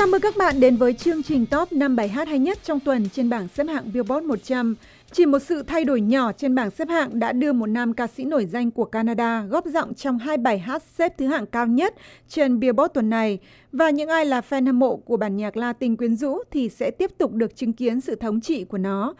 Chào mừng các bạn đến với chương trình top 5 bài hát hay nhất trong tuần trên bảng xếp hạng Billboard 100. Chỉ một sự thay đổi nhỏ trên bảng xếp hạng đã đưa một nam ca sĩ nổi danh của Canada góp giọng trong hai bài hát xếp thứ hạng cao nhất trên Billboard tuần này. Và những ai là fan hâm mộ của bản nhạc Latin quyến rũ thì sẽ tiếp tục được chứng kiến sự thống trị của nó.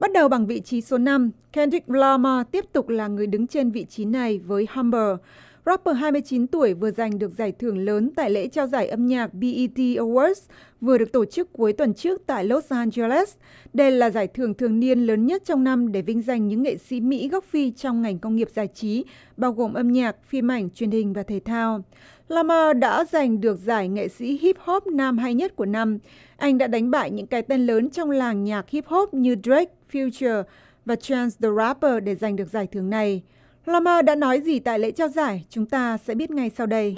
Bắt đầu bằng vị trí số 5, Kendrick Lamar tiếp tục là người đứng trên vị trí này với Humber. Rapper 29 tuổi vừa giành được giải thưởng lớn tại lễ trao giải âm nhạc BET Awards vừa được tổ chức cuối tuần trước tại Los Angeles. Đây là giải thưởng thường niên lớn nhất trong năm để vinh danh những nghệ sĩ Mỹ gốc Phi trong ngành công nghiệp giải trí, bao gồm âm nhạc, phim ảnh, truyền hình và thể thao. Lamar đã giành được giải nghệ sĩ hip hop nam hay nhất của năm. Anh đã đánh bại những cái tên lớn trong làng nhạc hip hop như Drake, Future và Chance the Rapper để giành được giải thưởng này. Lamar đã nói gì tại lễ trao giải, chúng ta sẽ biết ngay sau đây.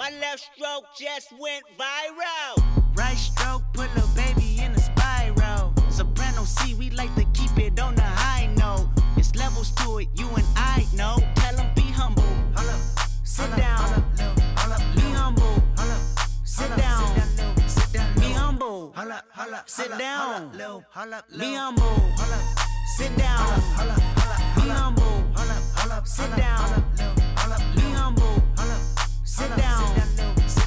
Sit down. Be humble. Sit down. Be humble. Sit down. Be humble. Sit down.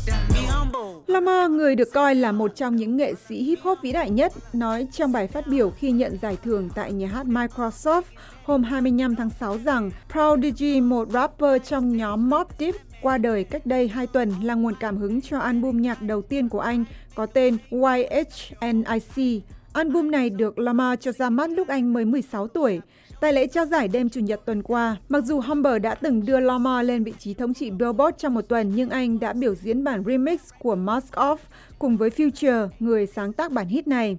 Be humble. Lamar, người được coi là một trong những nghệ sĩ hip hop vĩ đại nhất, nói trong bài phát biểu khi nhận giải thưởng tại nhà hát Microsoft hôm 25 tháng 6 rằng Prodigy, một rapper trong nhóm Mobb Deep, qua đời cách đây 2 tuần là nguồn cảm hứng cho album nhạc đầu tiên của anh có tên YHNIC. Album này được Lamar cho ra mắt lúc anh mới 16 tuổi. Tại lễ trao giải đêm Chủ nhật tuần qua, mặc dù Humber đã từng đưa Lamar lên vị trí thống trị Billboard trong một tuần, nhưng anh đã biểu diễn bản remix của Mask Off cùng với Future, người sáng tác bản hit này.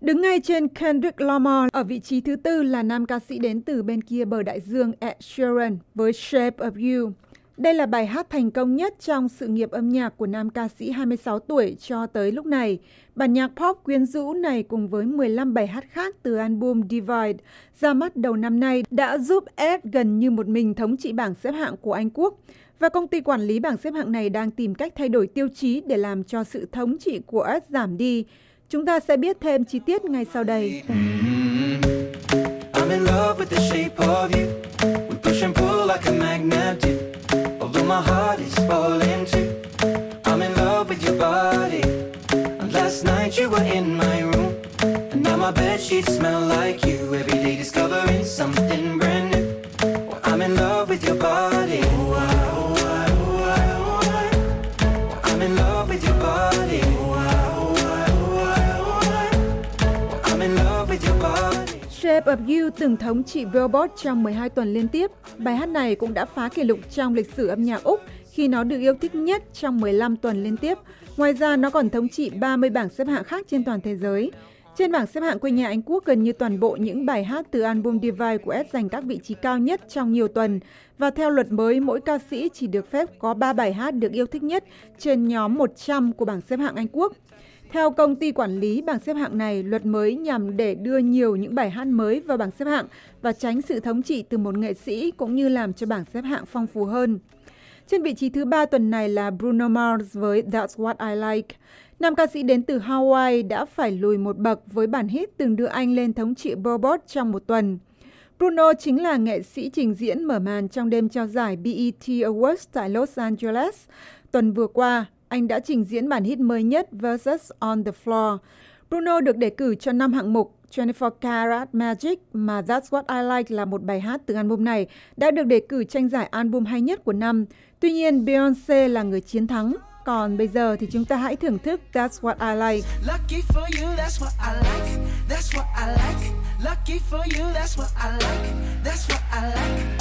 Đứng ngay trên Kendrick Lamar ở vị trí thứ tư là nam ca sĩ đến từ bên kia bờ đại dương Ed Sheeran với Shape of You. Đây là bài hát thành công nhất trong sự nghiệp âm nhạc của nam ca sĩ 26 tuổi cho tới lúc này. Bản nhạc pop quyến rũ này cùng với 15 bài hát khác từ album Divide ra mắt đầu năm nay đã giúp Ed gần như một mình thống trị bảng xếp hạng của Anh Quốc. Và công ty quản lý bảng xếp hạng này đang tìm cách thay đổi tiêu chí để làm cho sự thống trị của Ed giảm đi. Chúng ta sẽ biết thêm chi tiết ngay sau đây. Ừ. Shape of You từng thống trị Billboard trong 12 tuần liên tiếp. Bài hát này cũng đã phá kỷ lục trong lịch sử âm nhạc Úc khi nó được yêu thích nhất trong 15 tuần liên tiếp. Ngoài ra, nó còn thống trị 30 bảng xếp hạng khác trên toàn thế giới. Trên bảng xếp hạng quê nhà Anh Quốc, gần như toàn bộ những bài hát từ album Divide của Ed giành các vị trí cao nhất trong nhiều tuần. Và theo luật mới, mỗi ca sĩ chỉ được phép có 3 bài hát được yêu thích nhất trên nhóm 100 của bảng xếp hạng Anh Quốc. Theo công ty quản lý bảng xếp hạng này, luật mới nhằm để đưa nhiều những bài hát mới vào bảng xếp hạng và tránh sự thống trị từ một nghệ sĩ cũng như làm cho bảng xếp hạng phong phú hơn. Trên vị trí thứ ba tuần này là Bruno Mars với That's What I Like. Nam ca sĩ đến từ Hawaii đã phải lùi một bậc với bản hit từng đưa anh lên thống trị Billboard trong một tuần. Bruno chính là nghệ sĩ trình diễn mở màn trong đêm trao giải BET Awards tại Los Angeles. Tuần vừa qua, anh đã trình diễn bản hit mới nhất Versus on the Floor. Bruno được đề cử cho năm hạng mục 24 Karat Magic mà That's What I Like là một bài hát từ album này đã được đề cử tranh giải album hay nhất của năm. Tuy nhiên, Beyoncé là người chiến thắng. Còn bây giờ thì chúng ta hãy thưởng thức That's What I Like. Lucky for you, that's what I like. That's what I like. Lucky for you, that's what I like. That's what I like.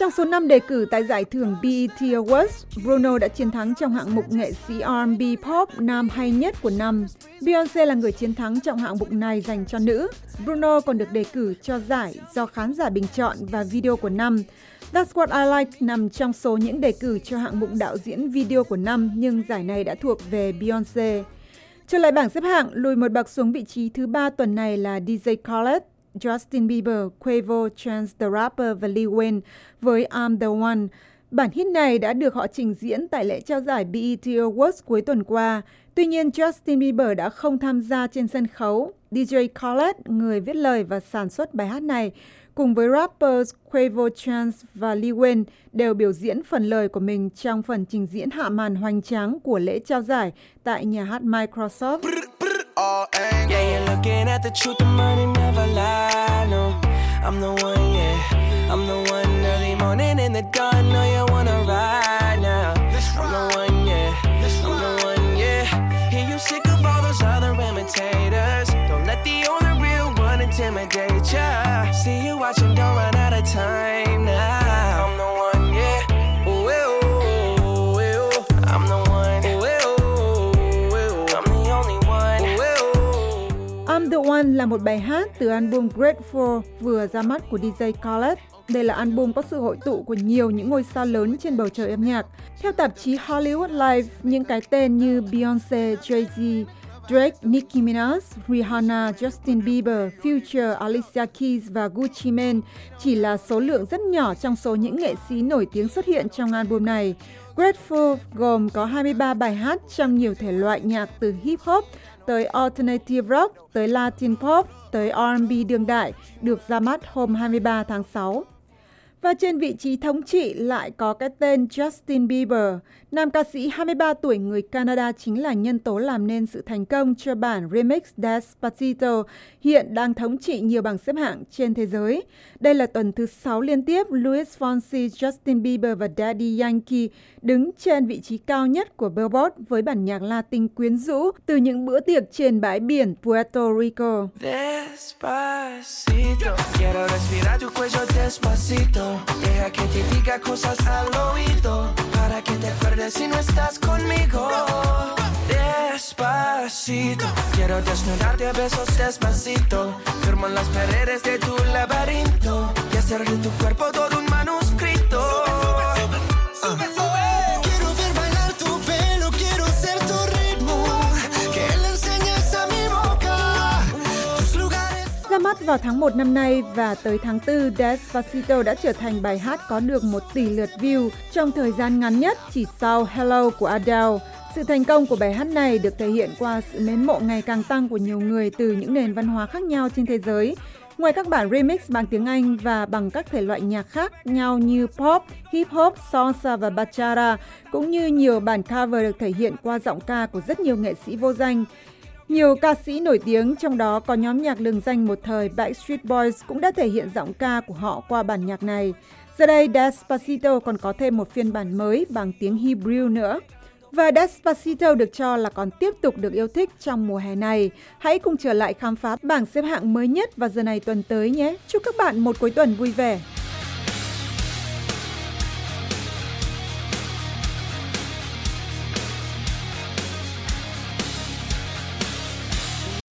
Trong số 5 đề cử tại giải thưởng BET Awards, Bruno đã chiến thắng trong hạng mục nghệ sĩ R&B Pop nam hay nhất của năm. Beyoncé là người chiến thắng trong hạng mục này dành cho nữ. Bruno còn được đề cử cho giải do khán giả bình chọn và video của năm. That's What I Like nằm trong số những đề cử cho hạng mục đạo diễn video của năm, nhưng giải này đã thuộc về Beyoncé. Trở lại bảng xếp hạng, lùi một bậc xuống vị trí thứ ba tuần này là DJ Khaled Justin Bieber, Quavo, Chance the Rapper và Lil Wayne với I'm the One. Bản hit này đã được họ trình diễn tại lễ trao giải BET Awards cuối tuần qua. Tuy nhiên, Justin Bieber đã không tham gia trên sân khấu. DJ Khaled, người viết lời và sản xuất bài hát này, cùng với rappers Quavo, Chance và Lil Wayne đều biểu diễn phần lời của mình trong phần trình diễn hạ màn hoành tráng của lễ trao giải tại nhà hát Microsoft. All angles. Yeah, you're looking at the truth, the money never lie. No, I'm the one, yeah. I'm the one early morning in the dawn. Know you wanna ride now. I'm the one, yeah. I'm the one, yeah. Hear you sick of all those other imitators. Là một bài hát từ album Grateful vừa ra mắt của DJ Khaled. Đây là album có sự hội tụ của nhiều những ngôi sao lớn trên bầu trời âm nhạc. Theo tạp chí Hollywood Life, những cái tên như Beyoncé, Jay-Z, Drake, Nicki Minaj, Rihanna, Justin Bieber, Future, Alicia Keys và Gucci Mane chỉ là số lượng rất nhỏ trong số những nghệ sĩ nổi tiếng xuất hiện trong album này. Grateful gồm có 23 bài hát trong nhiều thể loại nhạc từ hip hop tới alternative rock, tới Latin pop, tới R&B đương đại, được ra mắt hôm 23 tháng 6. Và trên vị trí thống trị lại có cái tên Justin Bieber. Nam ca sĩ 23 tuổi người Canada chính là nhân tố làm nên sự thành công cho bản remix Despacito hiện đang thống trị nhiều bảng xếp hạng trên thế giới. Đây là tuần thứ 6 liên tiếp Louis Fonsi, Justin Bieber và Daddy Yankee đứng trên vị trí cao nhất của Billboard với bản nhạc Latin quyến rũ từ những bữa tiệc trên bãi biển Puerto Rico. Despacito, quiero respirar tu cuello despacito. Deja que te diga cosas al oído para que te acuerdes si no estás conmigo. Despacito, quiero desnudarte a besos despacito. Firmo en las paredes de tu laberinto y hacer de tu cuerpo todo mắt vào tháng 1 năm nay và tới tháng 4, Despacito đã trở thành bài hát có được 1 tỷ lượt view trong thời gian ngắn nhất chỉ sau Hello của Adele. Sự thành công của bài hát này được thể hiện qua sự mến mộ ngày càng tăng của nhiều người từ những nền văn hóa khác nhau trên thế giới. Ngoài các bản remix bằng tiếng Anh và bằng các thể loại nhạc khác nhau như pop, hip hop, salsa và bachata, cũng như nhiều bản cover được thể hiện qua giọng ca của rất nhiều nghệ sĩ vô danh. Nhiều ca sĩ nổi tiếng, trong đó có nhóm nhạc lừng danh một thời Backstreet Boys cũng đã thể hiện giọng ca của họ qua bản nhạc này. Giờ đây, Despacito còn có thêm một phiên bản mới bằng tiếng Hebrew nữa. Và Despacito được cho là còn tiếp tục được yêu thích trong mùa hè này. Hãy cùng trở lại khám phá bảng xếp hạng mới nhất vào giờ này tuần tới nhé. Chúc các bạn một cuối tuần vui vẻ.